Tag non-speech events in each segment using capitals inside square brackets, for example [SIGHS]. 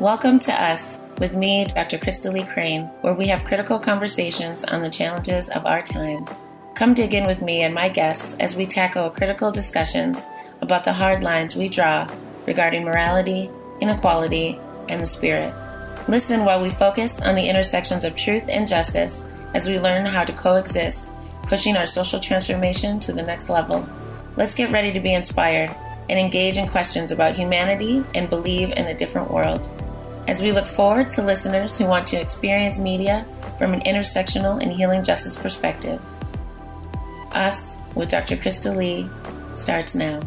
Welcome to Us with me, Dr. Krista Lee Crane, where we have critical conversations on the challenges of our time. Come dig in with me and my guests as we tackle critical discussions about the hard lines we draw regarding morality, inequality, and the spirit. Listen while we focus on the intersections of truth and justice as we learn how to coexist, pushing our social transformation to the next level. Let's get ready to be inspired and engage in questions about humanity and believe in a different world. As we look forward to listeners who want to experience media from an intersectional and healing justice perspective. Us with Dr. Krista Lee starts now.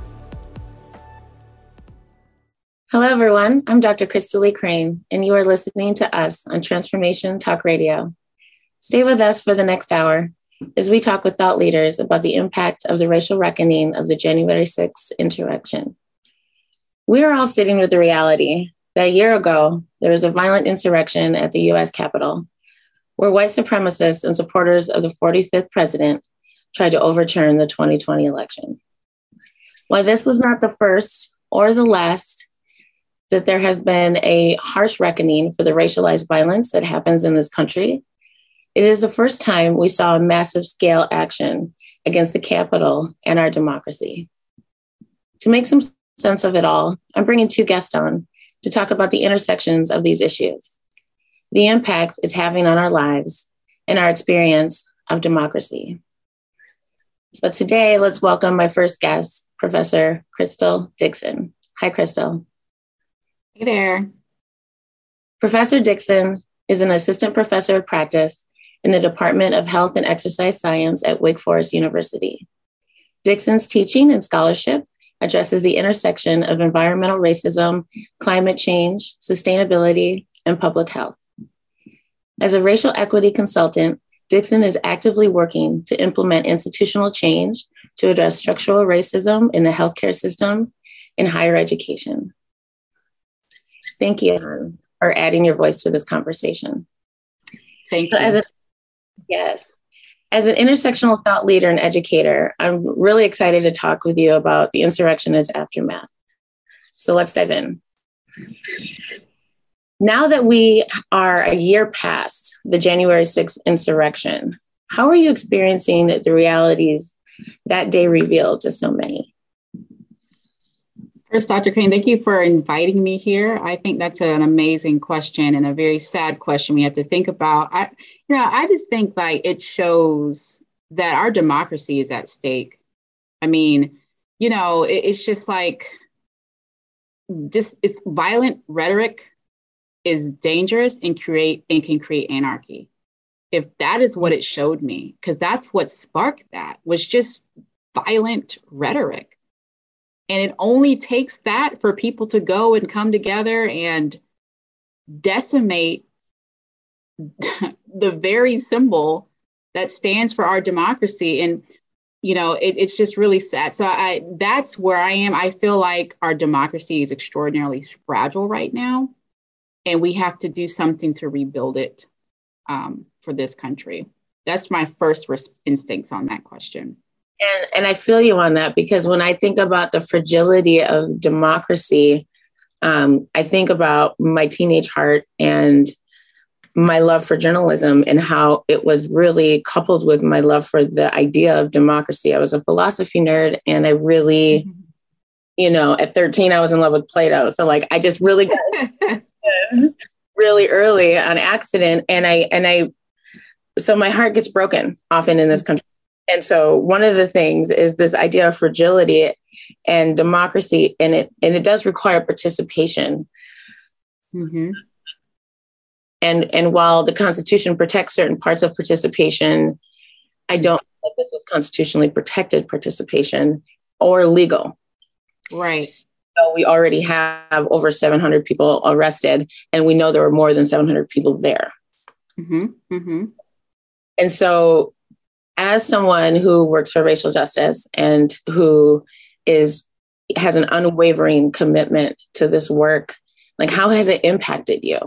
Hello, everyone. I'm Dr. Krista Lee Crane, and you are listening to us on Transformation Talk Radio. Stay with us for the next hour as we talk with thought leaders about the impact of the racial reckoning of the January 6th insurrection. We are all sitting with the reality that a year ago, there was a violent insurrection at the US Capitol where white supremacists and supporters of the 45th president tried to overturn the 2020 election. While this was not the first or the last that there has been a harsh reckoning for the racialized violence that happens in this country. It is the first time we saw a massive scale action against the Capitol and our democracy. To make some sense of it all, I'm bringing two guests on to talk about the intersections of these issues, the impact it's having on our lives, and our experience of democracy. So today, let's welcome my first guest, Professor Crystal Dixon. Hi, Crystal. Hey there. Professor Dixon is an assistant professor of practice in the Department of Health and Exercise Science at Wake Forest University. Dixon's teaching and scholarship addresses the intersection of environmental racism, climate change, sustainability, and public health. As a racial equity consultant, Dixon is actively working to implement institutional change to address structural racism in the healthcare system and higher education. Thank you for adding your voice to this conversation. Thank so you. As a, yes. As an intersectional thought leader and educator, I'm really excited to talk with you about the insurrection as aftermath. So let's dive in. Now that we are a year past the January 6th insurrection, how are you experiencing the realities that day revealed to so many? First, Dr. Crane, thank you for inviting me here. I think that's an amazing question and a very sad question we have to think about. I, you know, I just think like it shows that our democracy is at stake. I mean, you know, it, it's just like just it's violent rhetoric is dangerous and create and can create anarchy. If that is what it showed me, because that's what sparked that was just violent rhetoric and it only takes that for people to go and come together and decimate [LAUGHS] the very symbol that stands for our democracy. And, you know, it, it's just really sad. So I that's where I am. I feel like our democracy is extraordinarily fragile right now. And we have to do something to rebuild it um, for this country. That's my first res- instincts on that question. And, and I feel you on that because when I think about the fragility of democracy, um, I think about my teenage heart and my love for journalism and how it was really coupled with my love for the idea of democracy. I was a philosophy nerd and I really, mm-hmm. you know, at 13, I was in love with Plato. So like I just really [LAUGHS] really early on accident. And I, and I, so my heart gets broken often in this country and so one of the things is this idea of fragility and democracy, and it and it does require participation. Mm-hmm. And and while the Constitution protects certain parts of participation, I don't think this was constitutionally protected participation or legal. Right. So we already have over 700 people arrested, and we know there were more than 700 people there. Mm-hmm. Mm-hmm. And so as someone who works for racial justice and who is has an unwavering commitment to this work like how has it impacted you?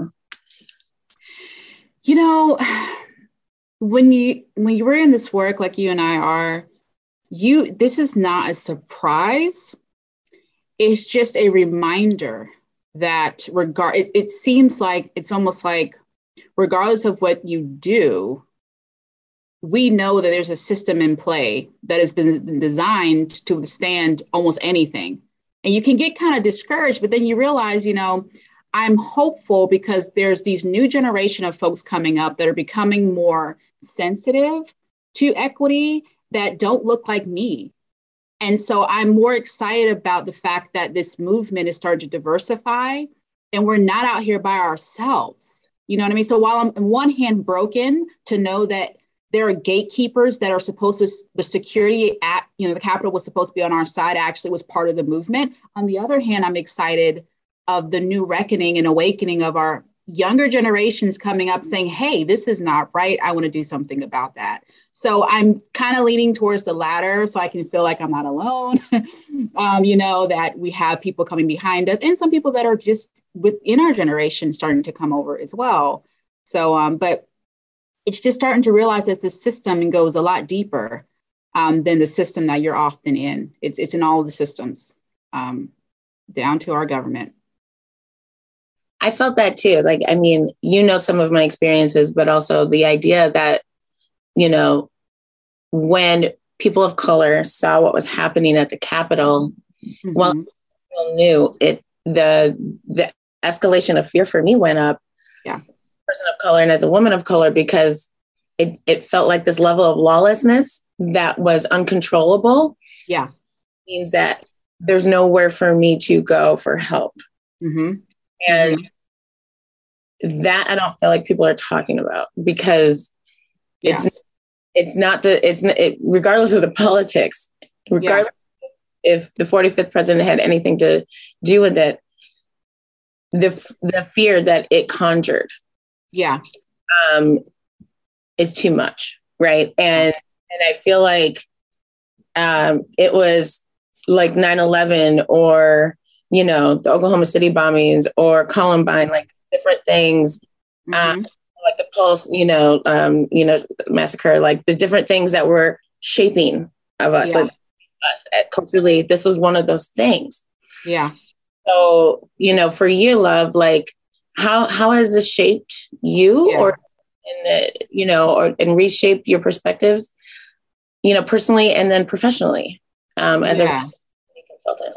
You know when you when you were in this work like you and i are you this is not a surprise. It's just a reminder that regard it, it seems like it's almost like regardless of what you do we know that there's a system in play that has been designed to withstand almost anything and you can get kind of discouraged but then you realize you know i'm hopeful because there's these new generation of folks coming up that are becoming more sensitive to equity that don't look like me and so I'm more excited about the fact that this movement is starting to diversify and we're not out here by ourselves. You know what I mean? So while I'm on one hand broken to know that there are gatekeepers that are supposed to the security at you know the capitol was supposed to be on our side actually was part of the movement on the other hand i'm excited of the new reckoning and awakening of our younger generations coming up saying, hey, this is not right. I want to do something about that. So I'm kind of leaning towards the latter so I can feel like I'm not alone. [LAUGHS] um, you know, that we have people coming behind us and some people that are just within our generation starting to come over as well. So, um, but it's just starting to realize that the system goes a lot deeper um, than the system that you're often in. It's, it's in all of the systems, um, down to our government. I felt that too. Like, I mean, you know, some of my experiences, but also the idea that, you know, when people of color saw what was happening at the Capitol, mm-hmm. well, knew it, the, the escalation of fear for me went up. Yeah. Person of color and as a woman of color, because it, it felt like this level of lawlessness that was uncontrollable. Yeah. Means that there's nowhere for me to go for help. Mm-hmm. And that I don't feel like people are talking about because yeah. it's it's not the it's it, regardless of the politics, regardless yeah. if the 45th president had anything to do with it, the the fear that it conjured, yeah, um, is too much, right? And and I feel like um, it was like 9-11 or you know the oklahoma city bombings or columbine like different things, mm-hmm. um, like the Pulse, you know, um, you know, massacre, like the different things that were shaping of us, yeah. like us at culturally. This was one of those things. Yeah. So you know, for you, love, like how how has this shaped you, yeah. or in the, you know, or and reshaped your perspectives, you know, personally and then professionally, um, as yeah. a consultant.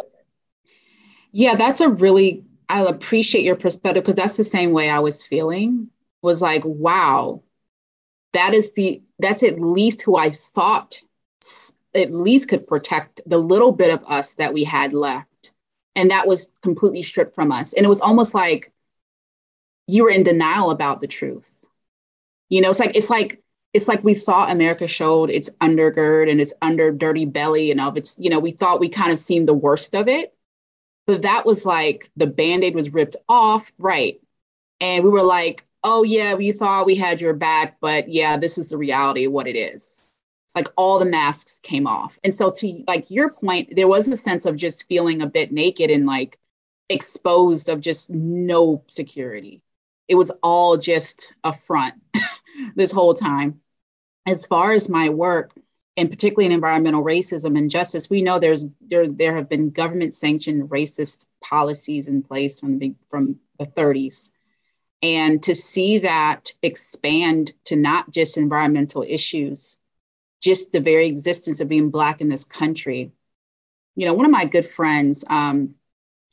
Yeah, that's a really I'll appreciate your perspective because that's the same way I was feeling was like, wow, that is the, that's at least who I thought at least could protect the little bit of us that we had left. And that was completely stripped from us. And it was almost like you were in denial about the truth. You know, it's like, it's like, it's like we saw America showed its undergird and its under dirty belly and of its, you know, we thought we kind of seen the worst of it but that was like the band-aid was ripped off, right? And we were like, oh yeah, we thought we had your back, but yeah, this is the reality of what it is. Like all the masks came off. And so to like your point, there was a sense of just feeling a bit naked and like exposed of just no security. It was all just a front [LAUGHS] this whole time. As far as my work, and particularly in environmental racism and justice, we know there's there there have been government sanctioned racist policies in place from the from the 30s. And to see that expand to not just environmental issues, just the very existence of being Black in this country. You know, one of my good friends, um,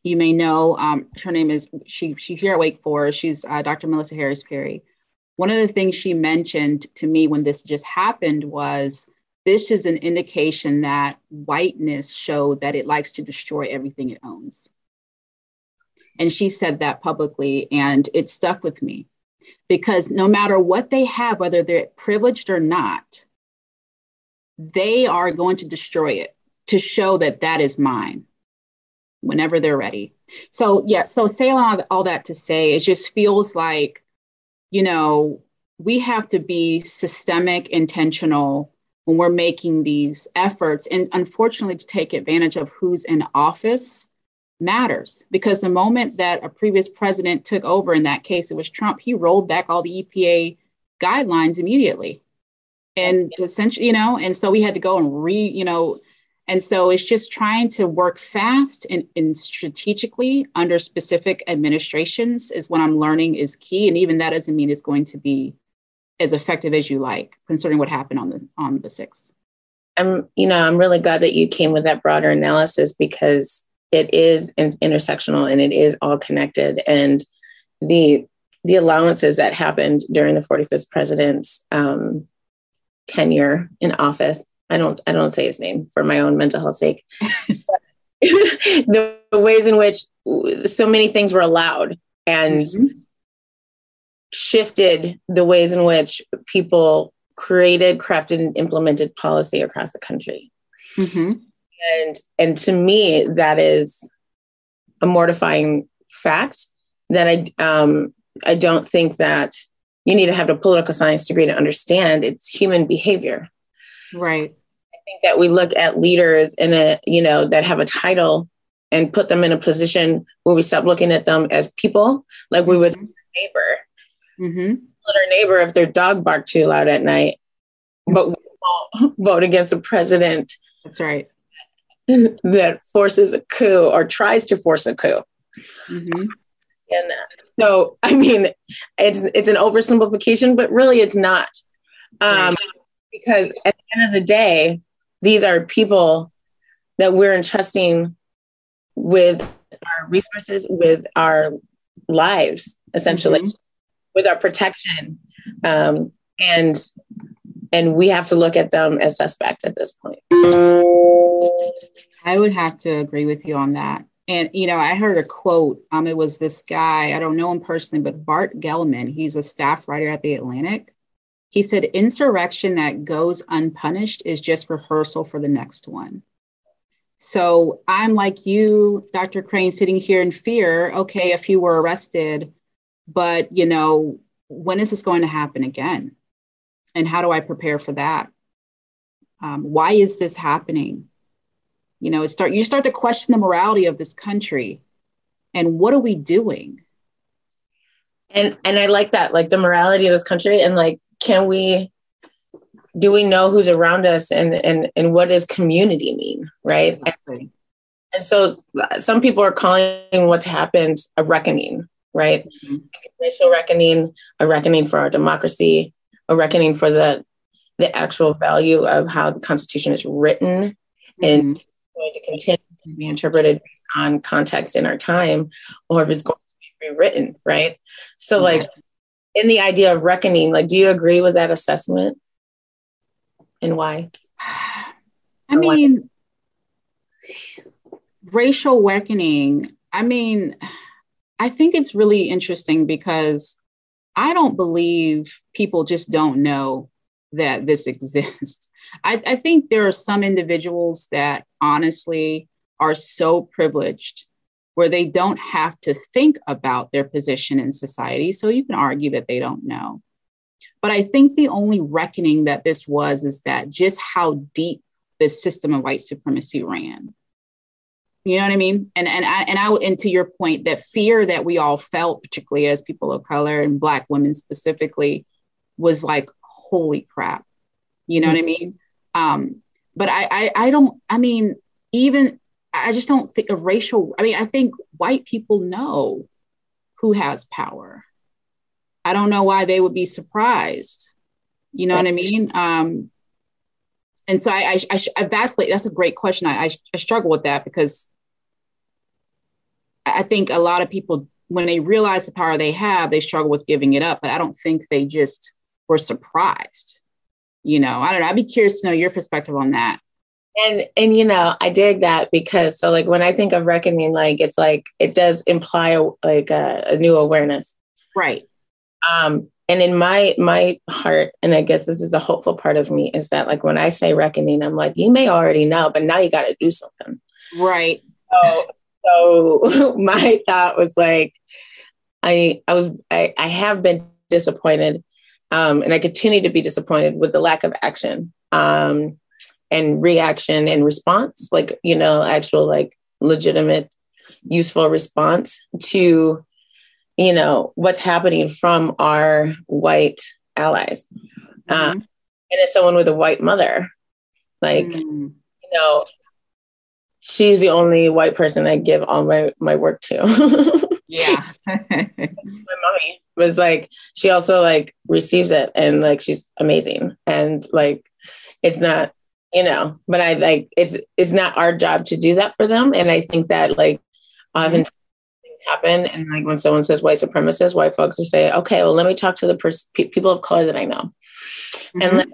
you may know, um, her name is, she, she's here at Wake Forest. She's uh, Dr. Melissa Harris Perry. One of the things she mentioned to me when this just happened was this is an indication that whiteness showed that it likes to destroy everything it owns. And she said that publicly, and it stuck with me because no matter what they have, whether they're privileged or not, they are going to destroy it to show that that is mine whenever they're ready. So, yeah, so say all that to say, it just feels like, you know, we have to be systemic, intentional when we're making these efforts. And unfortunately, to take advantage of who's in office matters because the moment that a previous president took over, in that case, it was Trump, he rolled back all the EPA guidelines immediately. And essentially, you know, and so we had to go and re, you know, And so it's just trying to work fast and, and strategically under specific administrations is what I'm learning is key. And even that doesn't mean it's going to be as effective as you like, considering what happened on the on the sixth. I'm, you know, I'm really glad that you came with that broader analysis because it is intersectional and it is all connected. And the the allowances that happened during the 45th president's um, tenure in office. I don't I don't say his name for my own mental health sake. the, [LAUGHS] the, ways in which so many things were allowed and mm-hmm. shifted the ways in which people created, crafted, and implemented policy across the country. Mm-hmm. And and to me, that is a mortifying fact that I um, I don't think that you need to have a political science degree to understand it's human behavior. Right. I think that we look at leaders in a, you know, that have a title and put them in a position where we stop looking at them as people, like we would mm-hmm. neighbor. Mm-hmm. Let our neighbor if their dog barked too loud at night, but we won't [LAUGHS] vote against a president. That's right. [LAUGHS] That forces a coup or tries to force a coup. Mm-hmm. And so, I mean, it's it's an oversimplification, but really it's not, um, because at the end of the day, these are people that we're entrusting with our resources, with our lives, essentially, mm-hmm. with our protection, um, and and we have to look at them as suspect at this point. I would have to agree with you on that. And you know, I heard a quote. Um, it was this guy. I don't know him personally, but Bart Gellman. He's a staff writer at the Atlantic. He said, "Insurrection that goes unpunished is just rehearsal for the next one." So I'm like you, Dr. Crane, sitting here in fear. Okay, a few were arrested, but you know, when is this going to happen again? And how do I prepare for that? Um, why is this happening? you know start you start to question the morality of this country and what are we doing and and i like that like the morality of this country and like can we do we know who's around us and and and what does community mean right exactly. and so some people are calling what's happened a reckoning right mm-hmm. racial reckoning a reckoning for our democracy a reckoning for the the actual value of how the constitution is written mm-hmm. and going to continue to be interpreted based on context in our time or if it's going to be rewritten, right? So, yeah. like, in the idea of reckoning, like, do you agree with that assessment and why? I mean, racial reckoning, I mean, I think it's really interesting because I don't believe people just don't know that this [LAUGHS] exists. I, I think there are some individuals that honestly are so privileged where they don't have to think about their position in society. So you can argue that they don't know. But I think the only reckoning that this was is that just how deep this system of white supremacy ran. You know what I mean? And and I and I and to your point, that fear that we all felt, particularly as people of color and black women specifically, was like, holy crap. You know mm-hmm. what I mean? Um, but I, I, I don't, I mean, even, I just don't think of racial, I mean, I think white people know who has power. I don't know why they would be surprised. You know what I mean? Um, and so I, I, I, I vastly, that's a great question. I, I, I struggle with that because I think a lot of people, when they realize the power they have, they struggle with giving it up. But I don't think they just were surprised you know i don't know i'd be curious to know your perspective on that and and you know i dig that because so like when i think of reckoning like it's like it does imply a, like a, a new awareness. Right. Um and in my my heart and i guess this is a hopeful part of me is that like when i say reckoning i'm like you may already know but now you got to do something. Right. So so [LAUGHS] my thought was like i i was i, I have been disappointed um, and I continue to be disappointed with the lack of action. Um, and reaction and response, like, you know, actual, like, legitimate, useful response to, you know, what's happening from our white allies. Mm-hmm. Um, and as someone with a white mother, like, mm. you know, she's the only white person I give all my my work to. [LAUGHS] yeah. [LAUGHS] my mommy was like, she also like receives it and like she's amazing. And like it's not, you know, but I like it's it's not our job to do that for them. And I think that like often mm-hmm. happen and like when someone says white supremacist, white folks will say, okay, well let me talk to the pers- people of color that I know. Mm-hmm. And let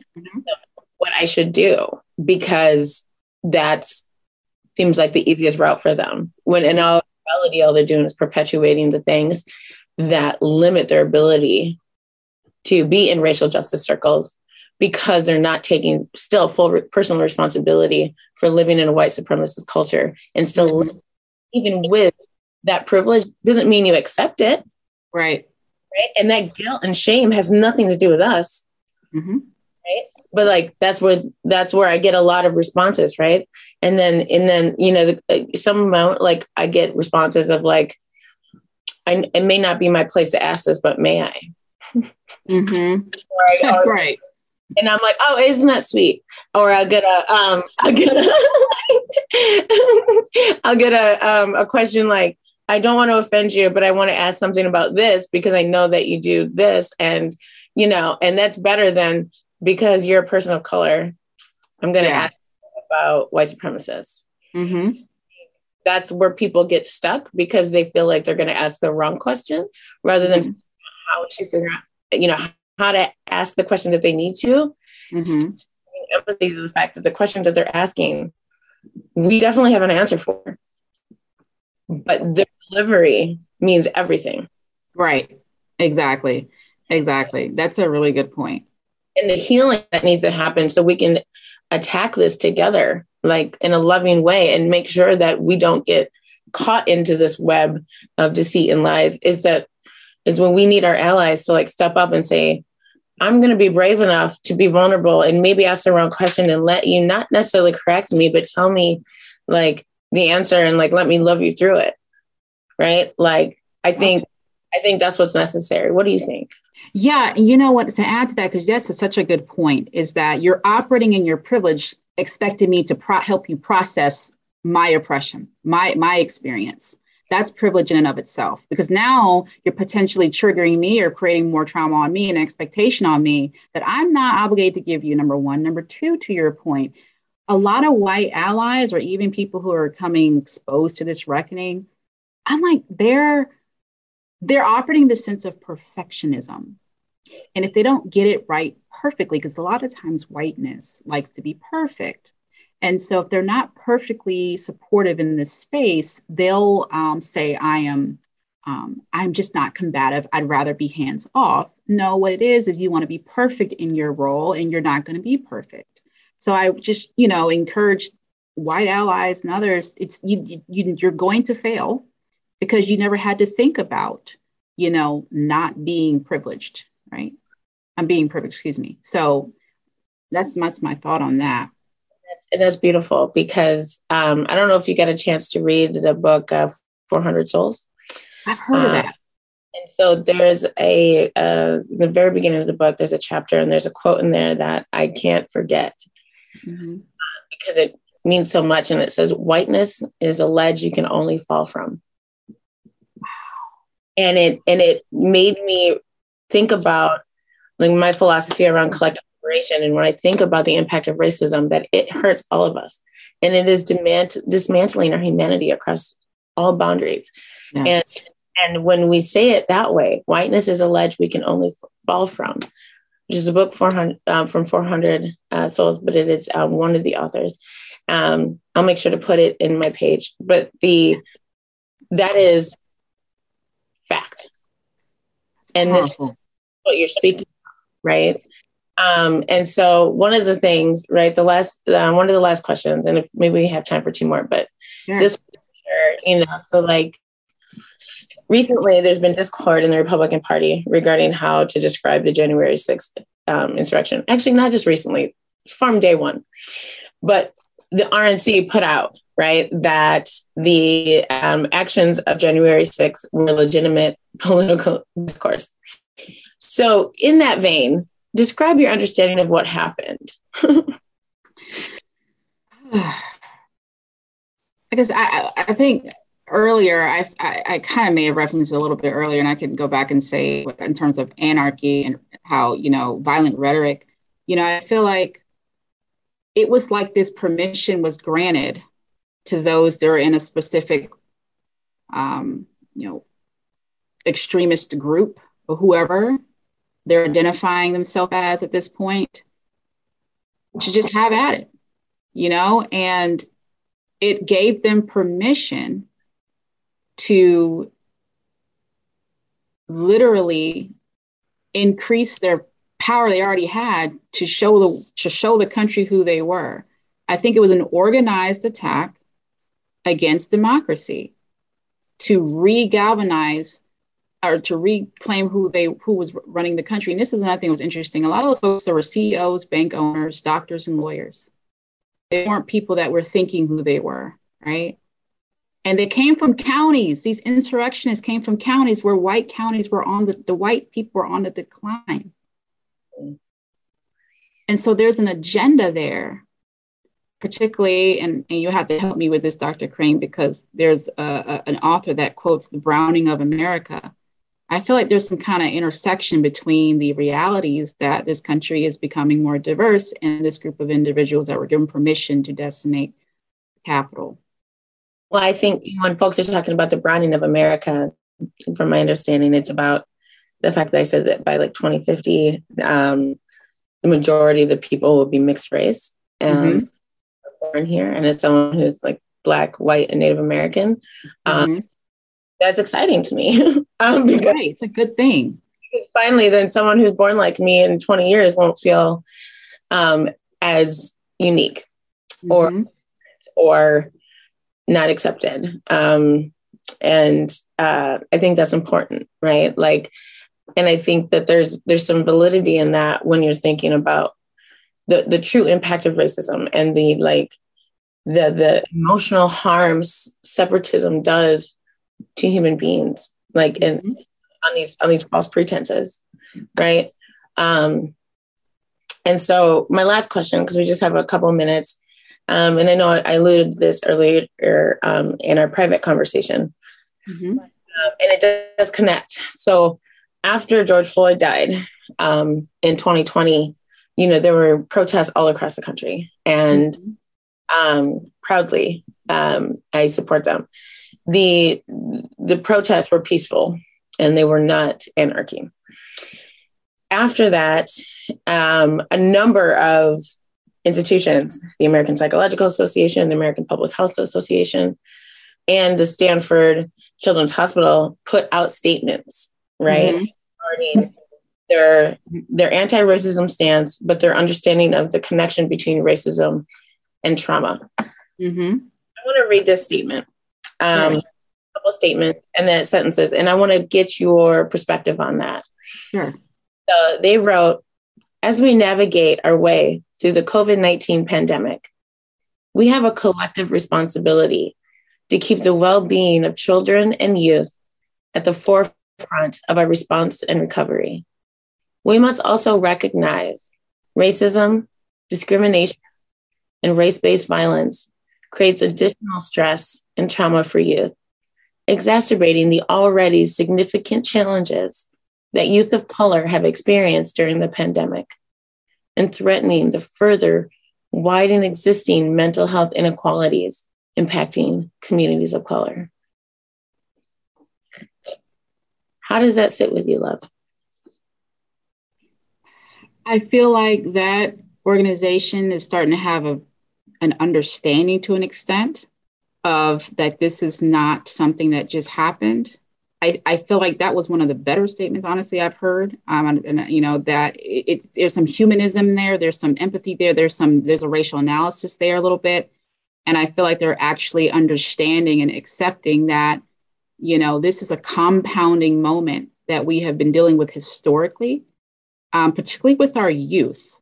what I should do because that's seems like the easiest route for them. When in all reality, all they're doing is perpetuating the things that limit their ability to be in racial justice circles because they're not taking still full personal responsibility for living in a white supremacist culture and still mm-hmm. even with that privilege doesn't mean you accept it right right and that guilt and shame has nothing to do with us mm-hmm. right but like that's where that's where I get a lot of responses, right? And then and then you know the, uh, some amount like I get responses of like, I, it may not be my place to ask this, but may I? Mm-hmm. [LAUGHS] or, [LAUGHS] right. And I'm like, oh, isn't that sweet? Or I'll get a um, [LAUGHS] I'll get a [LAUGHS] I'll get a um a question like, I don't want to offend you, but I want to ask something about this because I know that you do this, and you know, and that's better than because you're a person of color, I'm going to yeah. ask about white supremacists. Mm-hmm. That's where people get stuck because they feel like they're going to ask the wrong question rather than mm-hmm. how to figure out, you know, how to ask the question that they need to. Mm-hmm. Empathy to the fact that the questions that they're asking, we definitely have an answer for, but the delivery means everything. Right. Exactly. Exactly. That's a really good point and the healing that needs to happen so we can attack this together like in a loving way and make sure that we don't get caught into this web of deceit and lies is that is when we need our allies to like step up and say i'm going to be brave enough to be vulnerable and maybe ask the wrong question and let you not necessarily correct me but tell me like the answer and like let me love you through it right like i think i think that's what's necessary what do you think yeah, you know what? To add to that, because that's a, such a good point, is that you're operating in your privilege, expecting me to pro- help you process my oppression, my my experience. That's privilege in and of itself, because now you're potentially triggering me or creating more trauma on me and expectation on me that I'm not obligated to give you. Number one, number two, to your point, a lot of white allies or even people who are coming exposed to this reckoning, I'm like they're they're operating the sense of perfectionism. And if they don't get it right perfectly, because a lot of times whiteness likes to be perfect. And so if they're not perfectly supportive in this space, they'll um, say, I am. Um, I'm just not combative. I'd rather be hands off. No, what it is is you want to be perfect in your role and you're not going to be perfect. So I just, you know, encourage white allies and others. It's you, you you're going to fail because you never had to think about, you know, not being privileged, right? I'm being privileged, excuse me. So that's that's my thought on that. That's, that's beautiful because um, I don't know if you get a chance to read the book uh, 400 Souls. I've heard of uh, that. And so there's a, uh, the very beginning of the book, there's a chapter and there's a quote in there that I can't forget mm-hmm. because it means so much. And it says, whiteness is a ledge you can only fall from and it and it made me think about like my philosophy around collective and when i think about the impact of racism that it hurts all of us and it is demand, dismantling our humanity across all boundaries yes. and and when we say it that way whiteness is a ledge we can only fall from which is a book 400 um, from 400 uh, souls but it is um, one of the authors um, i'll make sure to put it in my page but the that is fact. And what you're speaking, right? Um, and so one of the things, right, the last, uh, one of the last questions, and if maybe we have time for two more, but sure. this, you know, so like recently there's been discord in the Republican Party regarding how to describe the January 6th um, insurrection. Actually, not just recently, from day one, but the RNC put out right? That the um, actions of January 6th were legitimate [LAUGHS] political discourse. So, in that vein, describe your understanding of what happened. [LAUGHS] [SIGHS] Because I, I think earlier I, I, I kind of made a reference a little bit earlier, and I can go back and say in terms of anarchy and how you know violent rhetoric. You know, I feel like it was like this permission was granted to those that are in a specific, um, you know, extremist group or whoever they're identifying themselves as at this point to just have at it, you know, and it gave them permission to literally increase their power they already had to show the to show the country who they were. I think it was an organized attack against democracy to re-galvanize or to reclaim who they who was running the country. And this is another thing that was interesting. A lot of those folks that were CEOs, bank owners, doctors, and lawyers. They weren't people that were thinking who they were, right? And they came from counties. These insurrectionists came from counties where white counties were on the, the white people were on the decline. And so there's an agenda there, particularly, and, and you have to help me with this, Dr. Crane, because there's a, a, an author that quotes the Browning of America I feel like there's some kind of intersection between the realities that this country is becoming more diverse and this group of individuals that were given permission to designate Capitol. Well, I think when folks are talking about the browning of America, from my understanding, it's about the fact that I said that by like 2050, um, the majority of the people will be mixed race and mm-hmm. born here. And as someone who's like Black, white, and Native American, um, mm-hmm that's exciting to me. [LAUGHS] um, because, right, it's a good thing. Because finally, then someone who's born like me in 20 years won't feel um, as unique mm-hmm. or or not accepted. Um, and uh, I think that's important, right? Like, and I think that there's there's some validity in that when you're thinking about the the true impact of racism and the like the the emotional harms separatism does to human beings, like and mm-hmm. on these on these false pretenses, right? Um, and so my last question, because we just have a couple of minutes, um, and I know I alluded to this earlier um, in our private conversation, mm-hmm. um, and it does connect. So after George Floyd died um, in 2020, you know there were protests all across the country, and mm-hmm. Um, proudly um, I support them the the protests were peaceful and they were not anarchy. After that, um, a number of institutions, the American Psychological Association, the American Public Health Association, and the Stanford Children's Hospital put out statements, right, mm-hmm. regarding their their anti-racism stance, but their understanding of the connection between racism and trauma. Mm-hmm. I want to read this statement um, right. a couple statements and then sentences, and I want to get your perspective on that. Sure. So they wrote, as we navigate our way through the COVID 19 pandemic, we have a collective responsibility to keep the well being of children and youth at the forefront of our response and recovery. We must also recognize racism, discrimination, and race based violence creates additional stress and trauma for youth, exacerbating the already significant challenges that youth of color have experienced during the pandemic and threatening the further widen existing mental health inequalities impacting communities of color. How does that sit with you, love? I feel like that organization is starting to have a an understanding to an extent of that this is not something that just happened. I, I feel like that was one of the better statements, honestly, I've heard. Um, and, you know that it's there's some humanism there, there's some empathy there, there's some there's a racial analysis there a little bit, and I feel like they're actually understanding and accepting that, you know, this is a compounding moment that we have been dealing with historically, um, particularly with our youth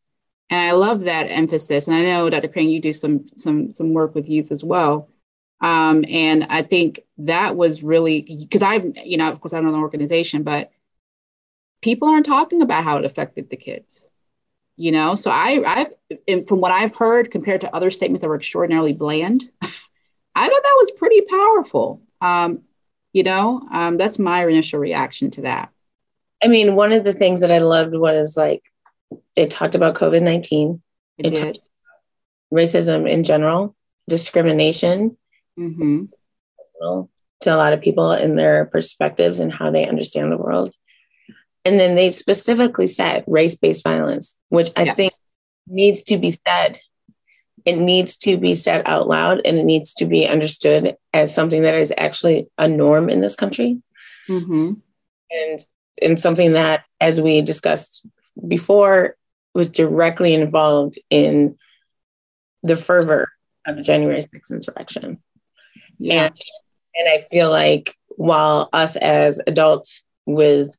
and I love that emphasis. And I know Dr. Crane, you do some some some work with youth as well. Um, and I think that was really because I'm, you know, of course, I don't know the organization, but people aren't talking about how it affected the kids. You know, so I, I've from what I've heard compared to other statements that were extraordinarily bland. [LAUGHS] I thought that was pretty powerful. Um, you know, um, that's my initial reaction to that. I mean, one of the things that I loved was like it talked about COVID 19, it, it did. racism in general, discrimination mm-hmm. to a lot of people in their perspectives and how they understand the world. And then they specifically said race based violence, which I yes. think needs to be said. It needs to be said out loud and it needs to be understood as something that is actually a norm in this country. Mm-hmm. And, and something that, as we discussed before, was directly involved in the fervor of the January 6th insurrection. Yeah. And, and I feel like while us as adults with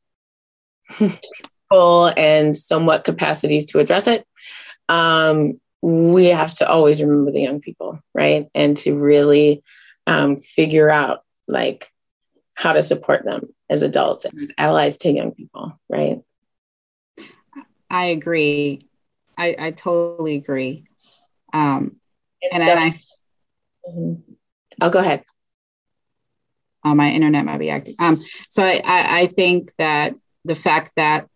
[LAUGHS] full and somewhat capacities to address it, um, we have to always remember the young people, right? And to really um, figure out like how to support them as adults and as allies to young people, right? I agree. I, I totally agree. Um, and, and, I, mm-hmm. I'll go ahead. Uh, my internet might be acting. Um, so I, I, I think that the fact that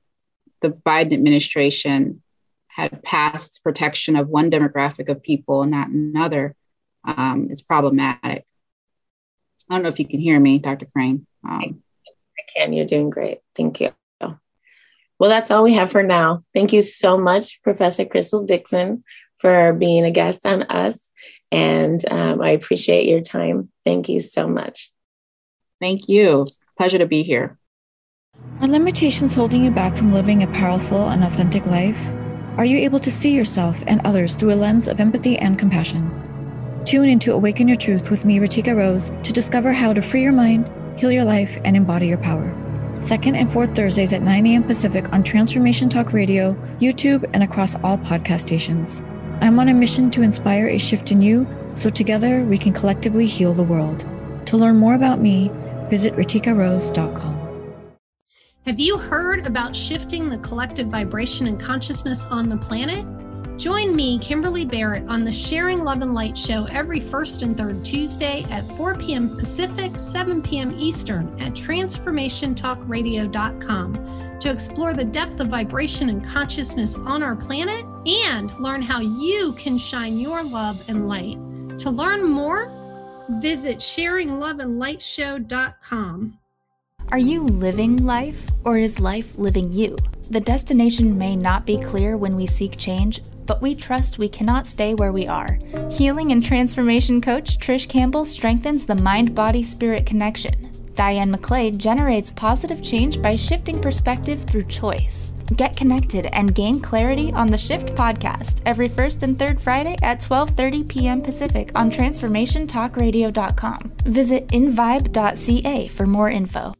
the Biden administration had passed protection of one demographic of people and not another um, is problematic. I don't know if you can hear me, Dr. Crane. Um, I can. You're doing great. Thank you. Well, that's all we have for now. Thank you so much, Professor Crystal Dixon, for being a guest on us. And um, I appreciate your time. Thank you so much. Thank you. Pleasure to be here. Are limitations holding you back from living a powerful and authentic life? Are you able to see yourself and others through a lens of empathy and compassion? Tune in to Awaken Your Truth with me, Ratika Rose, to discover how to free your mind, heal your life, and embody your power. Second and fourth Thursdays at 9 a.m. Pacific on Transformation Talk Radio, YouTube, and across all podcast stations. I'm on a mission to inspire a shift in you so together we can collectively heal the world. To learn more about me, visit ratikarose.com. Have you heard about shifting the collective vibration and consciousness on the planet? Join me, Kimberly Barrett, on the Sharing Love and Light show every first and third Tuesday at 4 p.m. Pacific, 7 p.m. Eastern at transformationtalkradio.com to explore the depth of vibration and consciousness on our planet and learn how you can shine your love and light. To learn more, visit sharingloveandlightshow.com. Are you living life or is life living you? The destination may not be clear when we seek change, but we trust we cannot stay where we are. Healing and transformation coach Trish Campbell strengthens the mind body spirit connection. Diane McClade generates positive change by shifting perspective through choice. Get connected and gain clarity on the Shift podcast every first and third Friday at 12:30 p.m. Pacific on transformationtalkradio.com. Visit invibe.ca for more info.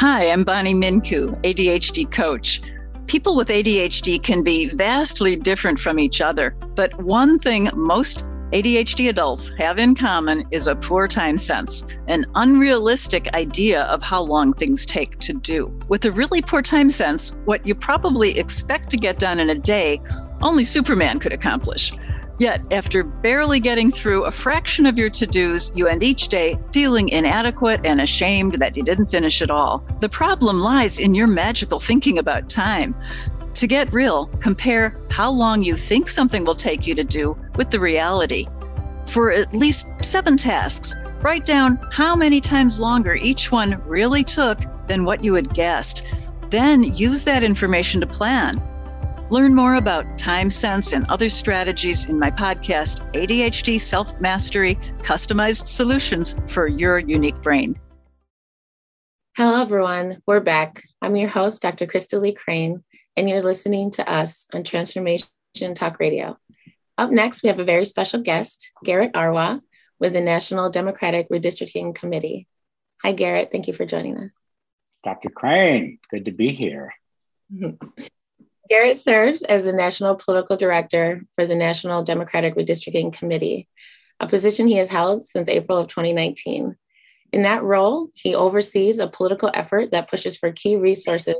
Hi, I'm Bonnie Mincu, ADHD coach. People with ADHD can be vastly different from each other, but one thing most ADHD adults have in common is a poor time sense, an unrealistic idea of how long things take to do. With a really poor time sense, what you probably expect to get done in a day, only Superman could accomplish. Yet, after barely getting through a fraction of your to dos, you end each day feeling inadequate and ashamed that you didn't finish it all. The problem lies in your magical thinking about time. To get real, compare how long you think something will take you to do with the reality. For at least seven tasks, write down how many times longer each one really took than what you had guessed. Then use that information to plan. Learn more about time sense and other strategies in my podcast, ADHD Self Mastery Customized Solutions for Your Unique Brain. Hello, everyone. We're back. I'm your host, Dr. Krista Lee Crane, and you're listening to us on Transformation Talk Radio. Up next, we have a very special guest, Garrett Arwa, with the National Democratic Redistricting Committee. Hi, Garrett. Thank you for joining us. Dr. Crane, good to be here. [LAUGHS] Garrett serves as the National Political Director for the National Democratic Redistricting Committee, a position he has held since April of 2019. In that role, he oversees a political effort that pushes for key resources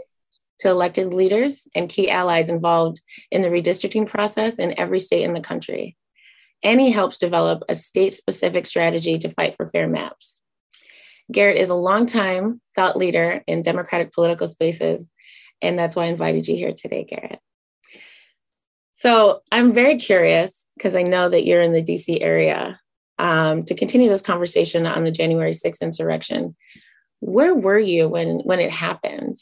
to elected leaders and key allies involved in the redistricting process in every state in the country. and he helps develop a state specific strategy to fight for fair maps. Garrett is a longtime thought leader in Democratic political spaces, and that's why I invited you here today, Garrett. So I'm very curious because I know that you're in the DC area um, to continue this conversation on the January 6th insurrection. Where were you when when it happened?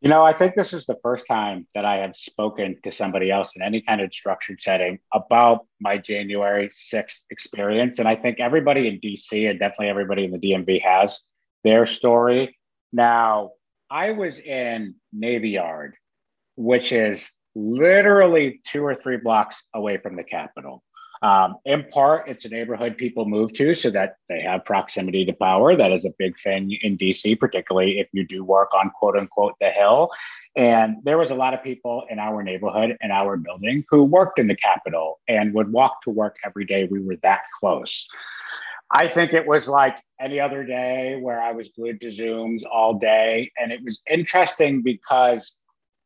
You know, I think this is the first time that I have spoken to somebody else in any kind of structured setting about my January 6th experience. And I think everybody in DC and definitely everybody in the DMV has their story. Now, I was in Navy Yard, which is literally two or three blocks away from the Capitol. Um, in part, it's a neighborhood people move to so that they have proximity to power. That is a big thing in DC, particularly if you do work on quote unquote the Hill. And there was a lot of people in our neighborhood and our building who worked in the Capitol and would walk to work every day. We were that close. I think it was like any other day where I was glued to Zooms all day. And it was interesting because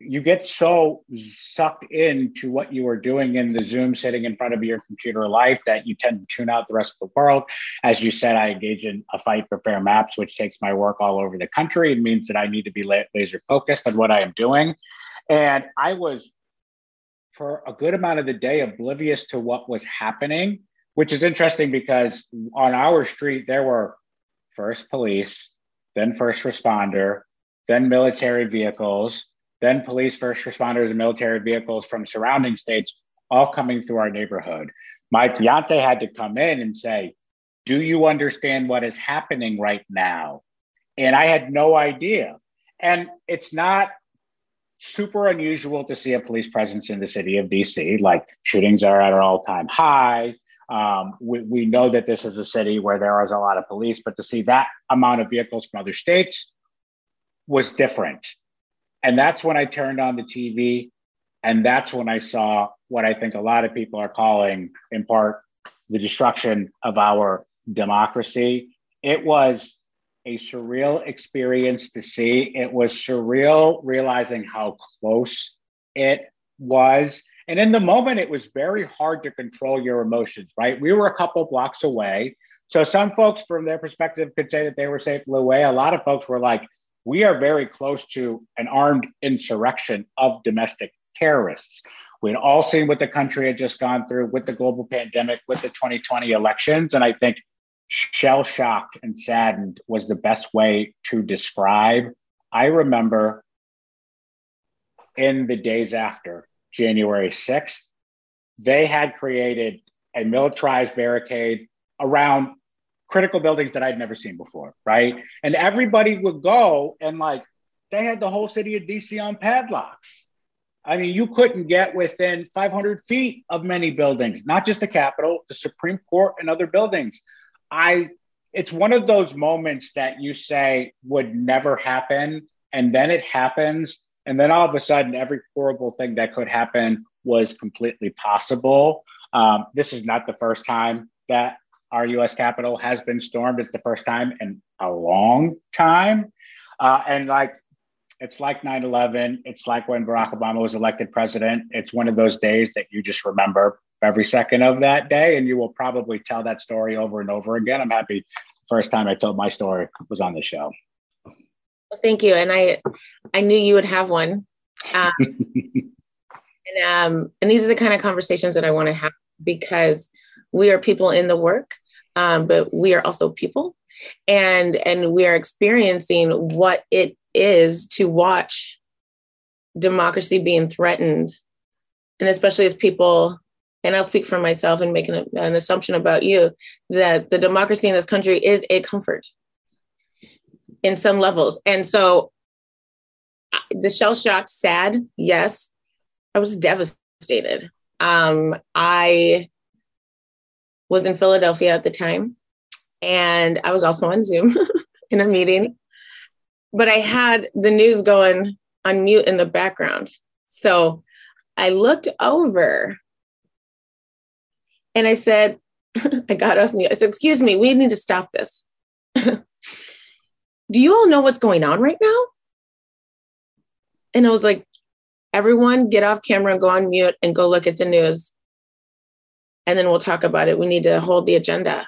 you get so sucked into what you are doing in the Zoom sitting in front of your computer life that you tend to tune out the rest of the world. As you said, I engage in a fight for fair maps, which takes my work all over the country. It means that I need to be laser focused on what I am doing. And I was, for a good amount of the day, oblivious to what was happening, which is interesting because on our street, there were first police, then first responder, then military vehicles then police, first responders, and military vehicles from surrounding states all coming through our neighborhood. My fiance had to come in and say, Do you understand what is happening right now? And I had no idea. And it's not super unusual to see a police presence in the city of DC. Like shootings are at an all time high. Um, we, we know that this is a city where there is a lot of police, but to see that amount of vehicles from other states was different. And that's when I turned on the TV. And that's when I saw what I think a lot of people are calling, in part, the destruction of our democracy. It was a surreal experience to see. It was surreal realizing how close it was. And in the moment, it was very hard to control your emotions, right? We were a couple blocks away. So some folks, from their perspective, could say that they were safely away. A lot of folks were like, we are very close to an armed insurrection of domestic terrorists. We'd all seen what the country had just gone through with the global pandemic, with the 2020 elections. And I think shell shocked and saddened was the best way to describe. I remember in the days after January 6th, they had created a militarized barricade around critical buildings that I'd never seen before, right? And everybody would go and like they had the whole city of DC on padlocks. I mean, you couldn't get within 500 feet of many buildings, not just the Capitol, the Supreme Court, and other buildings. I, it's one of those moments that you say would never happen, and then it happens, and then all of a sudden, every horrible thing that could happen was completely possible. Um, this is not the first time that our U.S. Capitol has been stormed. It's the first time in a long time, uh, and like it's like 9/11. It's like when Barack Obama was elected president. It's one of those days that you just remember every second of that day, and you will probably tell that story over and over again. I'm happy. First time I told my story was on the show. Well, thank you, and I I knew you would have one. Um, [LAUGHS] and um, and these are the kind of conversations that I want to have because we are people in the work, um, but we are also people, and and we are experiencing what it is to watch democracy being threatened, and especially as people. And I'll speak for myself and make an, an assumption about you that the democracy in this country is a comfort in some levels. And so the shell shocked, sad, yes. I was devastated. Um, I was in Philadelphia at the time. And I was also on Zoom [LAUGHS] in a meeting. But I had the news going on mute in the background. So I looked over and I said, [LAUGHS] I got off mute. I said, Excuse me, we need to stop this. [LAUGHS] Do you all know what's going on right now? And I was like, Everyone get off camera and go on mute and go look at the news and then we'll talk about it. We need to hold the agenda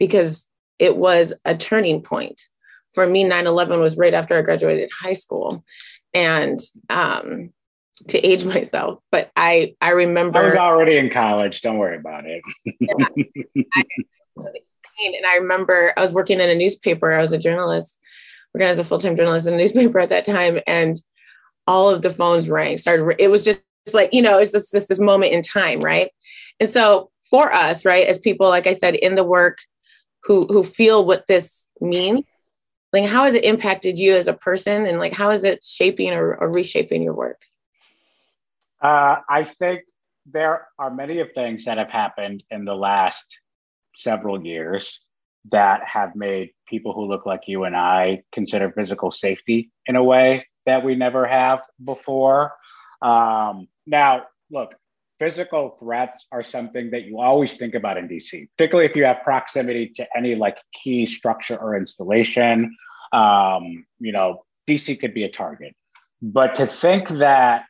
because it was a turning point. For me, 9 11 was right after I graduated high school. And um, to age [LAUGHS] myself, but I I remember I was already in college. Don't worry about it. [LAUGHS] yeah, I, and I remember I was working in a newspaper. I was a journalist, working as a full time journalist in a newspaper at that time, and all of the phones rang. Started. It was just like you know, it's just, just this moment in time, right? And so for us, right, as people, like I said, in the work, who who feel what this means, like how has it impacted you as a person, and like how is it shaping or, or reshaping your work? Uh, I think there are many of things that have happened in the last several years that have made people who look like you and I consider physical safety in a way that we never have before. Um, now, look, physical threats are something that you always think about in DC, particularly if you have proximity to any like key structure or installation. Um, you know, DC could be a target. But to think that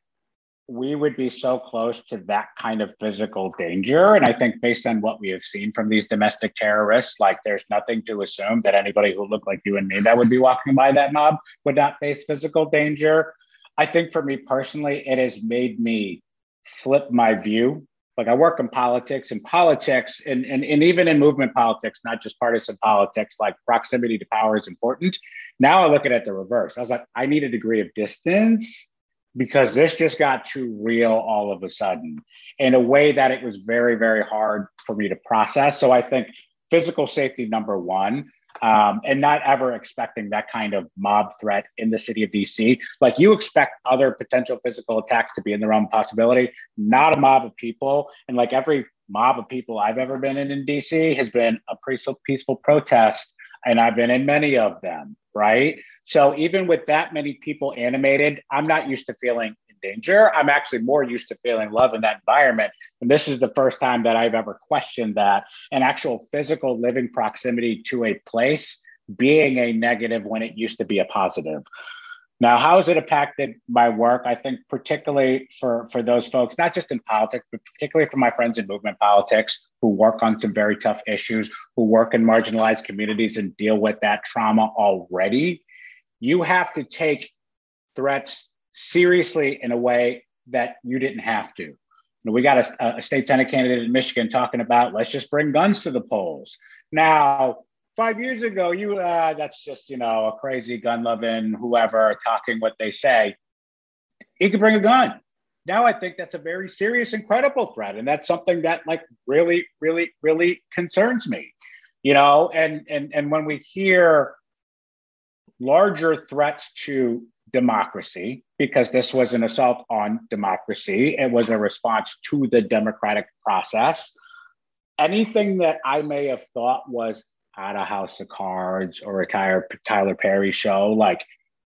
we would be so close to that kind of physical danger. And I think based on what we have seen from these domestic terrorists, like there's nothing to assume that anybody who looked like you and me that would be walking by that mob would not face physical danger. I think for me personally, it has made me flip my view. Like I work in politics and politics and, and, and even in movement politics, not just partisan politics, like proximity to power is important. Now I look at it the reverse. I was like, I need a degree of distance because this just got too real all of a sudden in a way that it was very, very hard for me to process. So I think physical safety, number one, um, and not ever expecting that kind of mob threat in the city of DC. Like you expect other potential physical attacks to be in the realm of possibility, not a mob of people. And like every mob of people I've ever been in in DC has been a peaceful protest, and I've been in many of them, right? So even with that many people animated, I'm not used to feeling in danger. I'm actually more used to feeling love in that environment. And this is the first time that I've ever questioned that an actual physical living proximity to a place being a negative when it used to be a positive. Now, how has it impacted my work? I think particularly for, for those folks, not just in politics, but particularly for my friends in movement politics who work on some very tough issues, who work in marginalized communities and deal with that trauma already you have to take threats seriously in a way that you didn't have to. You know, we got a, a state senate candidate in Michigan talking about let's just bring guns to the polls. Now, five years ago, you uh, that's just you know a crazy gun loving whoever talking what they say. He could bring a gun. Now I think that's a very serious and credible threat, and that's something that like really, really, really concerns me. You know, and and and when we hear larger threats to democracy because this was an assault on democracy. It was a response to the democratic process. Anything that I may have thought was at a House of Cards or a Tyler Perry show, like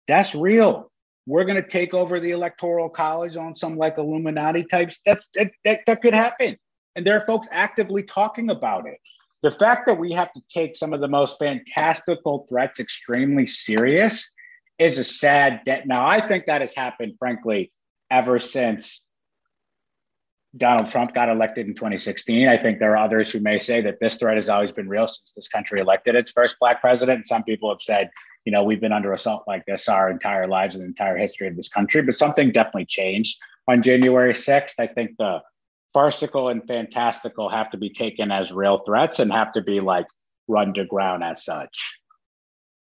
that's real. We're going to take over the electoral college on some like Illuminati types. That's that, that, that could happen. And there are folks actively talking about it the fact that we have to take some of the most fantastical threats extremely serious is a sad debt. Now, I think that has happened, frankly, ever since Donald Trump got elected in 2016. I think there are others who may say that this threat has always been real since this country elected its first black president. Some people have said, you know, we've been under assault like this our entire lives and the entire history of this country. But something definitely changed on January 6th. I think the farcical and fantastical have to be taken as real threats and have to be like run to ground as such.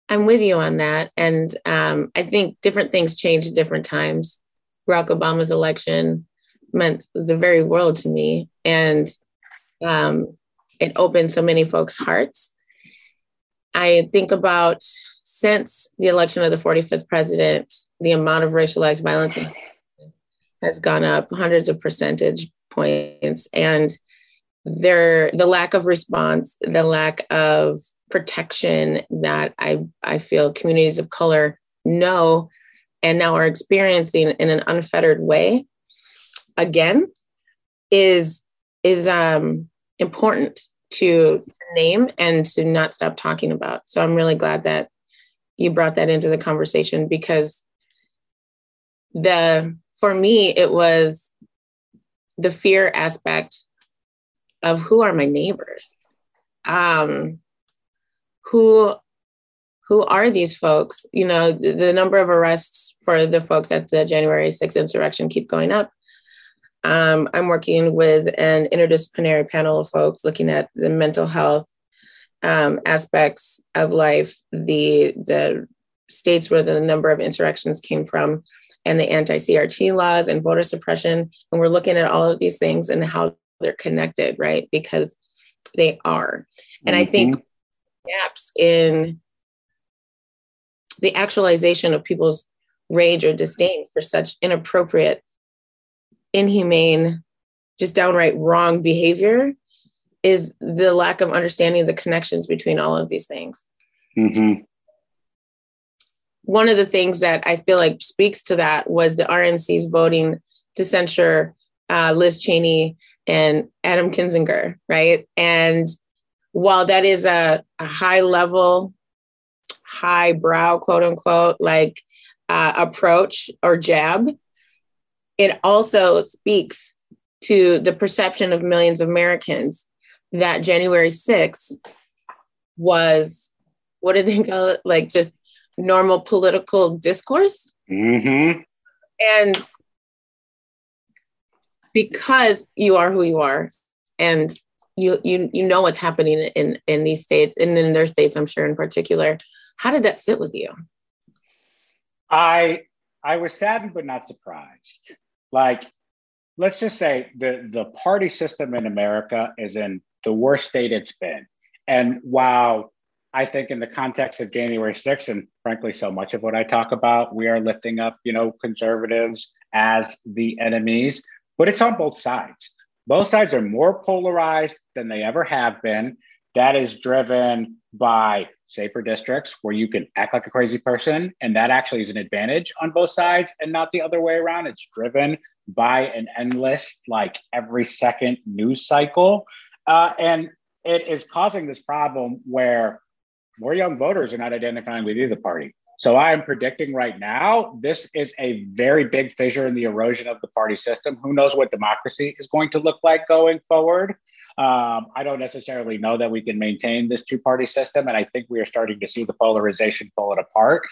I'm with you on that. And um, I think different things change at different times. Barack Obama's election meant the very world to me. And um, it opened so many folks' hearts. I think about since the election of the 45th president, the amount of racialized violence has gone up hundreds of percentage points and there the lack of response the lack of protection that i i feel communities of color know and now are experiencing in an unfettered way again is is um important to, to name and to not stop talking about. So i'm really glad that you brought that into the conversation because the for me it was the fear aspect of who are my neighbors? Um, who who are these folks? You know, the, the number of arrests for the folks at the January 6th insurrection keep going up. Um, I'm working with an interdisciplinary panel of folks looking at the mental health um, aspects of life, the the states where the number of insurrections came from, and the anti-CRT laws and voter suppression. And we're looking at all of these things and how they're connected, right? Because they are. And mm-hmm. I think mm-hmm. gaps in the actualization of people's rage or disdain for such inappropriate, inhumane, just downright wrong behavior is the lack of understanding the connections between all of these things. Mm-hmm. One of the things that I feel like speaks to that was the RNC's voting to censure uh, Liz Cheney and Adam Kinzinger, right? And while that is a, a high level, high brow, quote unquote, like uh, approach or jab, it also speaks to the perception of millions of Americans that January 6th was, what did they call it? Like just normal political discourse. Mm-hmm. And because you are who you are and you you you know what's happening in in these states and in their states i'm sure in particular how did that sit with you i i was saddened but not surprised like let's just say the the party system in america is in the worst state it's been and while i think in the context of january 6th and frankly so much of what i talk about we are lifting up you know conservatives as the enemies but it's on both sides. Both sides are more polarized than they ever have been. That is driven by safer districts where you can act like a crazy person. And that actually is an advantage on both sides and not the other way around. It's driven by an endless, like every second news cycle. Uh, and it is causing this problem where more young voters are not identifying with either party. So I am predicting right now this is a very big fissure in the erosion of the party system. Who knows what democracy is going to look like going forward? Um, I don't necessarily know that we can maintain this two party system. And I think we are starting to see the polarization pull it apart.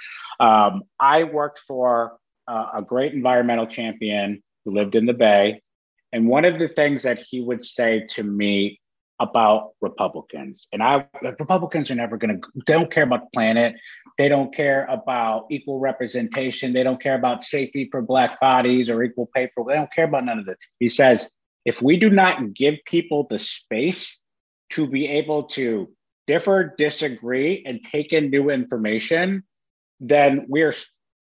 Um, I worked for uh, a great environmental champion who lived in the Bay. And one of the things that he would say to me about Republicans. And I Republicans are never going to they don't care about the planet. They don't care about equal representation. They don't care about safety for black bodies or equal pay for they don't care about none of this. He says if we do not give people the space to be able to differ, disagree, and take in new information, then we're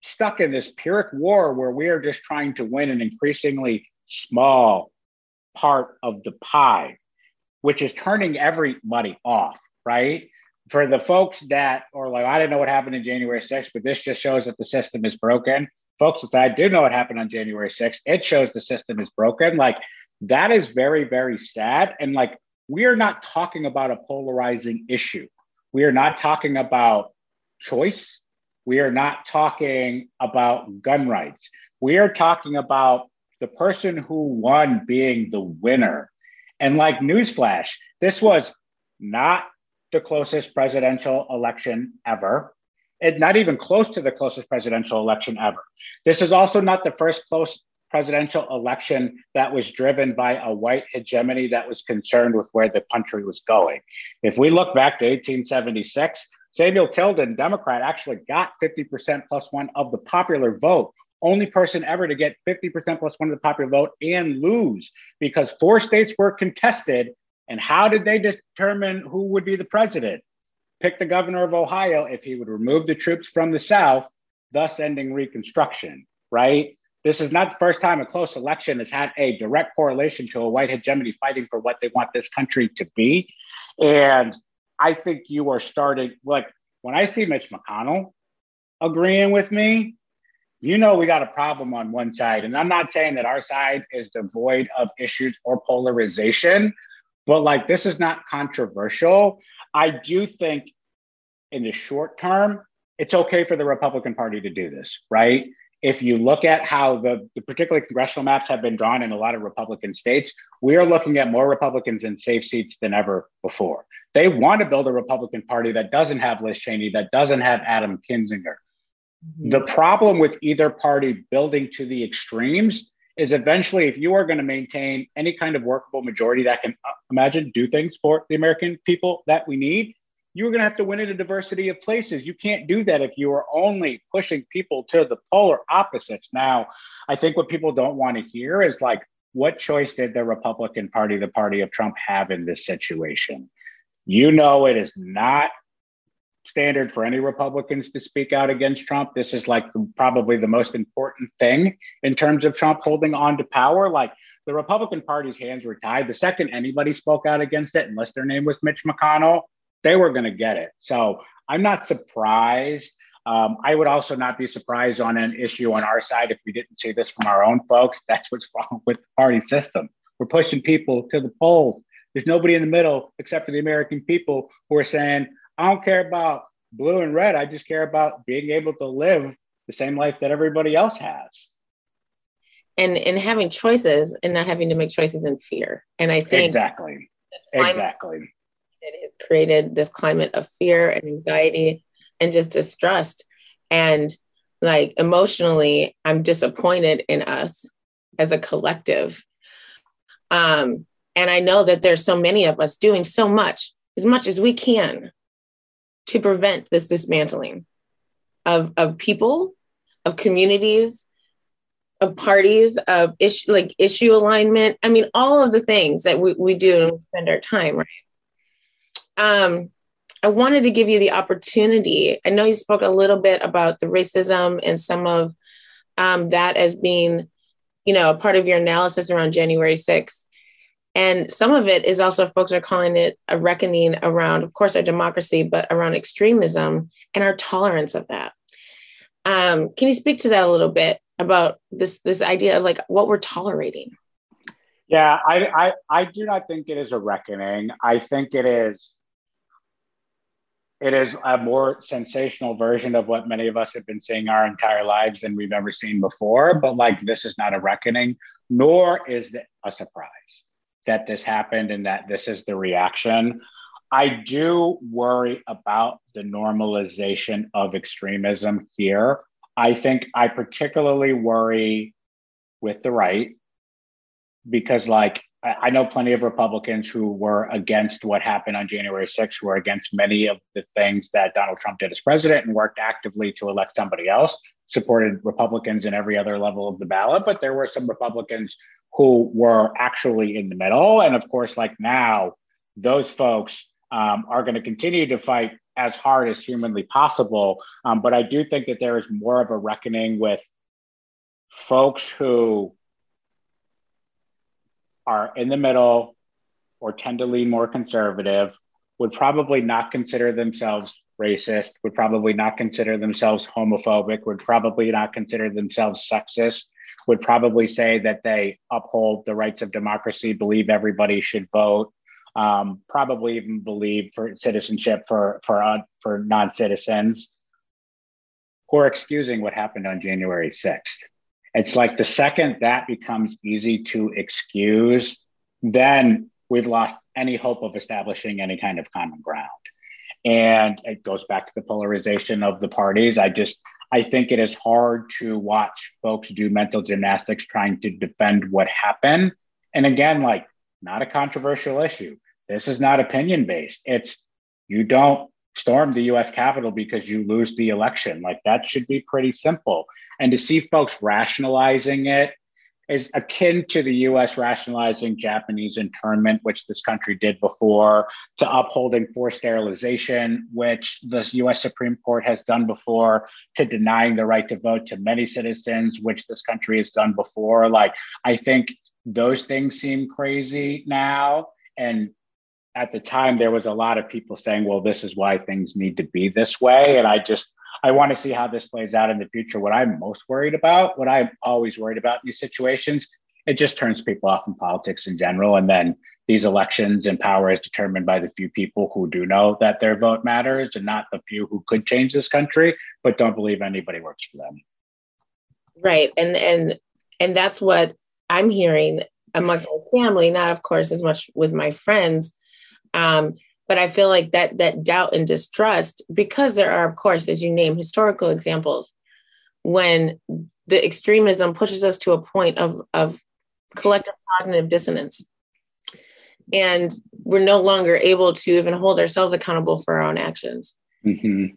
stuck in this Pyrrhic war where we are just trying to win an increasingly small part of the pie which is turning everybody off, right? For the folks that are like, I didn't know what happened in January 6th, but this just shows that the system is broken. Folks that I do know what happened on January 6th, it shows the system is broken. Like that is very, very sad. And like we are not talking about a polarizing issue. We are not talking about choice. We are not talking about gun rights. We are talking about the person who won being the winner and like newsflash, this was not the closest presidential election ever. It not even close to the closest presidential election ever. This is also not the first close presidential election that was driven by a white hegemony that was concerned with where the country was going. If we look back to 1876, Samuel Tilden, Democrat, actually got 50% plus one of the popular vote only person ever to get 50% plus one of the popular vote and lose because four states were contested. And how did they determine who would be the president? Pick the governor of Ohio if he would remove the troops from the South, thus ending Reconstruction, right? This is not the first time a close election has had a direct correlation to a white hegemony fighting for what they want this country to be. And I think you are starting, like, when I see Mitch McConnell agreeing with me, you know we got a problem on one side. And I'm not saying that our side is devoid of issues or polarization, but like this is not controversial. I do think in the short term, it's okay for the Republican Party to do this, right? if you look at how the, the particular congressional maps have been drawn in a lot of Republican states, we are looking at more Republicans in safe seats than ever before. They want to build a Republican Party that doesn't have Liz Cheney, that doesn't have Adam Kinzinger. Mm-hmm. The problem with either party building to the extremes is eventually, if you are going to maintain any kind of workable majority that can uh, imagine do things for the American people that we need, you're going to have to win in a diversity of places. You can't do that if you are only pushing people to the polar opposites. Now, I think what people don't want to hear is like, what choice did the Republican Party, the party of Trump, have in this situation? You know, it is not standard for any Republicans to speak out against Trump. This is like probably the most important thing in terms of Trump holding on to power. Like the Republican Party's hands were tied. The second anybody spoke out against it, unless their name was Mitch McConnell, they were going to get it. So I'm not surprised. Um, I would also not be surprised on an issue on our side if we didn't see this from our own folks. That's what's wrong with the party system. We're pushing people to the poles. There's nobody in the middle except for the American people who are saying, I don't care about blue and red. I just care about being able to live the same life that everybody else has. And and having choices and not having to make choices in fear. And I think exactly. Exactly it has created this climate of fear and anxiety and just distrust. And like emotionally, I'm disappointed in us as a collective. Um, and I know that there's so many of us doing so much, as much as we can, to prevent this dismantling of, of people, of communities, of parties, of issue like issue alignment. I mean, all of the things that we, we do and we spend our time, right? Um, I wanted to give you the opportunity. I know you spoke a little bit about the racism and some of um, that as being, you know, a part of your analysis around January 6th. And some of it is also folks are calling it a reckoning around, of course, our democracy, but around extremism and our tolerance of that. Um, can you speak to that a little bit about this this idea of like what we're tolerating? Yeah, I, I I do not think it is a reckoning. I think it is it is a more sensational version of what many of us have been seeing our entire lives than we've ever seen before. But like, this is not a reckoning, nor is it a surprise that this happened and that this is the reaction. I do worry about the normalization of extremism here. I think I particularly worry with the right because, like, I know plenty of Republicans who were against what happened on January 6th, who were against many of the things that Donald Trump did as president and worked actively to elect somebody else, supported Republicans in every other level of the ballot. But there were some Republicans who were actually in the middle. And of course, like now, those folks um, are going to continue to fight as hard as humanly possible. Um, but I do think that there is more of a reckoning with folks who are in the middle or tend to lean more conservative would probably not consider themselves racist, would probably not consider themselves homophobic, would probably not consider themselves sexist, would probably say that they uphold the rights of democracy, believe everybody should vote, um, probably even believe for citizenship for for uh, for non citizens, who are excusing what happened on January sixth. It's like the second that becomes easy to excuse, then we've lost any hope of establishing any kind of common ground. And it goes back to the polarization of the parties. I just, I think it is hard to watch folks do mental gymnastics trying to defend what happened. And again, like, not a controversial issue. This is not opinion based. It's you don't storm the US Capitol because you lose the election. Like, that should be pretty simple. And to see folks rationalizing it is akin to the US rationalizing Japanese internment, which this country did before, to upholding forced sterilization, which the US Supreme Court has done before, to denying the right to vote to many citizens, which this country has done before. Like, I think those things seem crazy now. And at the time, there was a lot of people saying, well, this is why things need to be this way. And I just, I want to see how this plays out in the future. What I'm most worried about, what I'm always worried about in these situations, it just turns people off in politics in general. And then these elections and power is determined by the few people who do know that their vote matters and not the few who could change this country, but don't believe anybody works for them. Right. And and and that's what I'm hearing amongst my family, not of course as much with my friends. Um, but I feel like that that doubt and distrust, because there are, of course, as you name, historical examples, when the extremism pushes us to a point of of collective cognitive dissonance. And we're no longer able to even hold ourselves accountable for our own actions. Mm-hmm.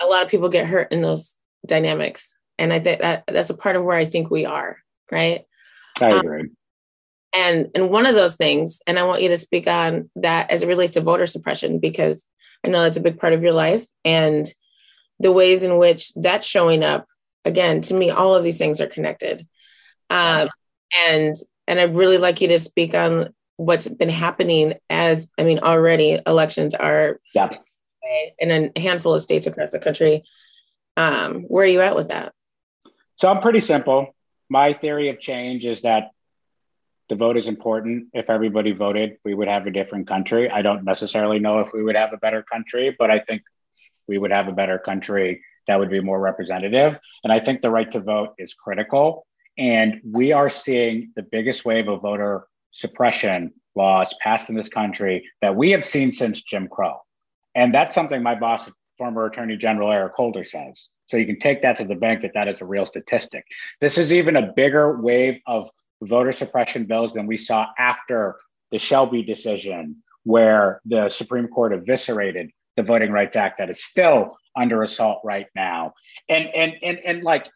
A lot of people get hurt in those dynamics. And I think that that's a part of where I think we are, right? I agree. Um, and and one of those things, and I want you to speak on that as it relates to voter suppression, because I know that's a big part of your life and the ways in which that's showing up. Again, to me, all of these things are connected. Um, and and I'd really like you to speak on what's been happening as I mean, already elections are yeah. in a handful of states across the country. Um, where are you at with that? So I'm pretty simple. My theory of change is that the vote is important. If everybody voted, we would have a different country. I don't necessarily know if we would have a better country, but I think we would have a better country that would be more representative. And I think the right to vote is critical. And we are seeing the biggest wave of voter suppression laws passed in this country that we have seen since Jim Crow. And that's something my boss, former Attorney General Eric Holder, says. So you can take that to the bank that that is a real statistic. This is even a bigger wave of voter suppression bills than we saw after the Shelby decision, where the Supreme Court eviscerated the Voting Rights Act that is still under assault right now. And and and and like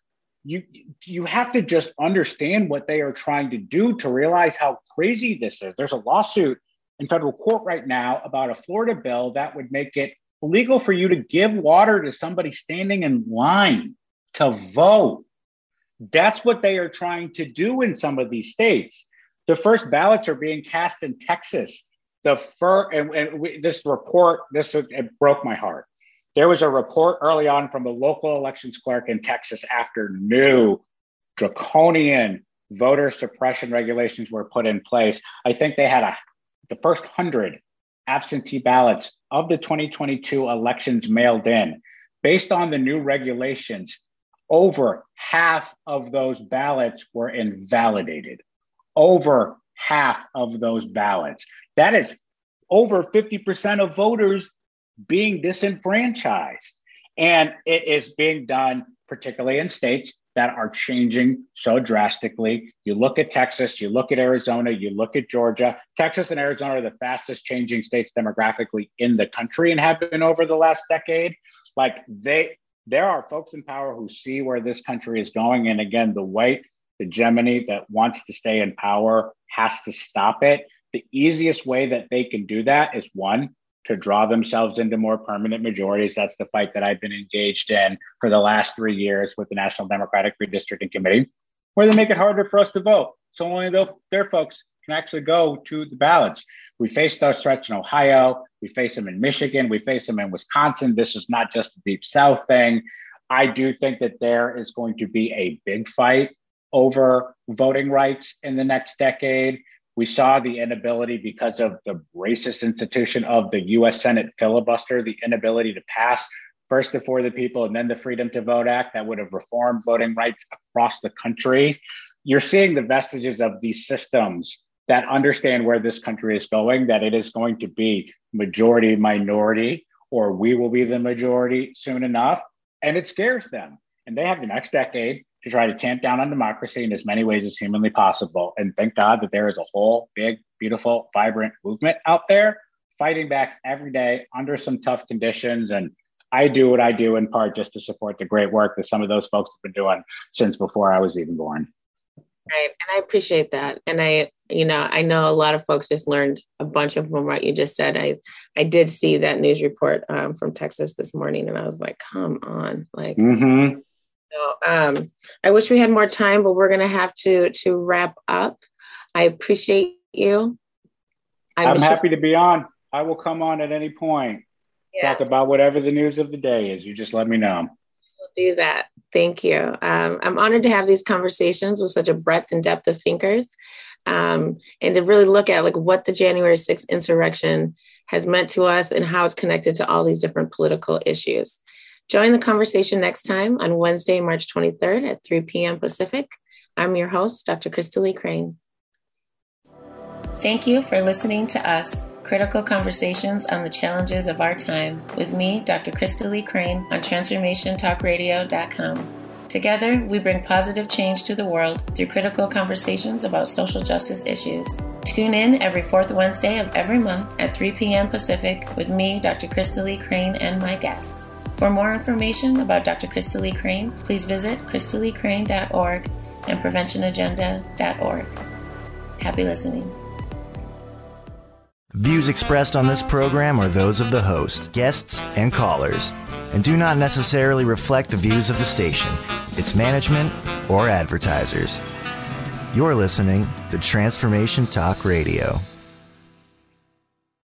you you have to just understand what they are trying to do to realize how crazy this is. There's a lawsuit in federal court right now about a Florida bill that would make it illegal for you to give water to somebody standing in line to vote. That's what they are trying to do in some of these states. The first ballots are being cast in Texas. The first, and, and we, this report, this it broke my heart. There was a report early on from a local elections clerk in Texas after new draconian voter suppression regulations were put in place. I think they had a the first hundred absentee ballots of the 2022 elections mailed in. Based on the new regulations, over half of those ballots were invalidated. Over half of those ballots. That is over 50% of voters being disenfranchised. And it is being done, particularly in states that are changing so drastically. You look at Texas, you look at Arizona, you look at Georgia. Texas and Arizona are the fastest changing states demographically in the country and have been over the last decade. Like they, there are folks in power who see where this country is going. And again, the white hegemony that wants to stay in power has to stop it. The easiest way that they can do that is one, to draw themselves into more permanent majorities. That's the fight that I've been engaged in for the last three years with the National Democratic Redistricting Committee, where they make it harder for us to vote. So only their folks can actually go to the ballots. We face those threats in Ohio. We face them in Michigan. We face them in Wisconsin. This is not just a deep South thing. I do think that there is going to be a big fight over voting rights in the next decade. We saw the inability because of the racist institution of the US Senate filibuster, the inability to pass first the For the People and then the Freedom to Vote Act that would have reformed voting rights across the country. You're seeing the vestiges of these systems that understand where this country is going, that it is going to be majority minority, or we will be the majority soon enough. And it scares them. And they have the next decade to try to tamp down on democracy in as many ways as humanly possible. And thank God that there is a whole big, beautiful, vibrant movement out there fighting back every day under some tough conditions. And I do what I do in part just to support the great work that some of those folks have been doing since before I was even born. Right. And I appreciate that. And I, you know, I know a lot of folks just learned a bunch of from what you just said. I, I did see that news report um, from Texas this morning and I was like, come on, like, mm-hmm so, um, I wish we had more time, but we're going to have to to wrap up. I appreciate you. I'm, I'm happy to be on. I will come on at any point. Yeah. Talk about whatever the news of the day is. You just let me know. We'll do that. Thank you. Um, I'm honored to have these conversations with such a breadth and depth of thinkers, um, and to really look at like what the January 6th insurrection has meant to us and how it's connected to all these different political issues Join the conversation next time on Wednesday, March 23rd at 3 p.m. Pacific. I'm your host, Dr. Krista Lee Crane. Thank you for listening to us, Critical Conversations on the Challenges of Our Time, with me, Dr. Krista Lee Crane, on TransformationTalkRadio.com. Together, we bring positive change to the world through critical conversations about social justice issues. Tune in every fourth Wednesday of every month at 3 p.m. Pacific with me, Dr. Krista Lee Crane, and my guests. For more information about Dr. Krista Lee Crane, please visit kristaleecrane.org and preventionagenda.org. Happy listening. Views expressed on this program are those of the host, guests, and callers, and do not necessarily reflect the views of the station, its management, or advertisers. You're listening to Transformation Talk Radio.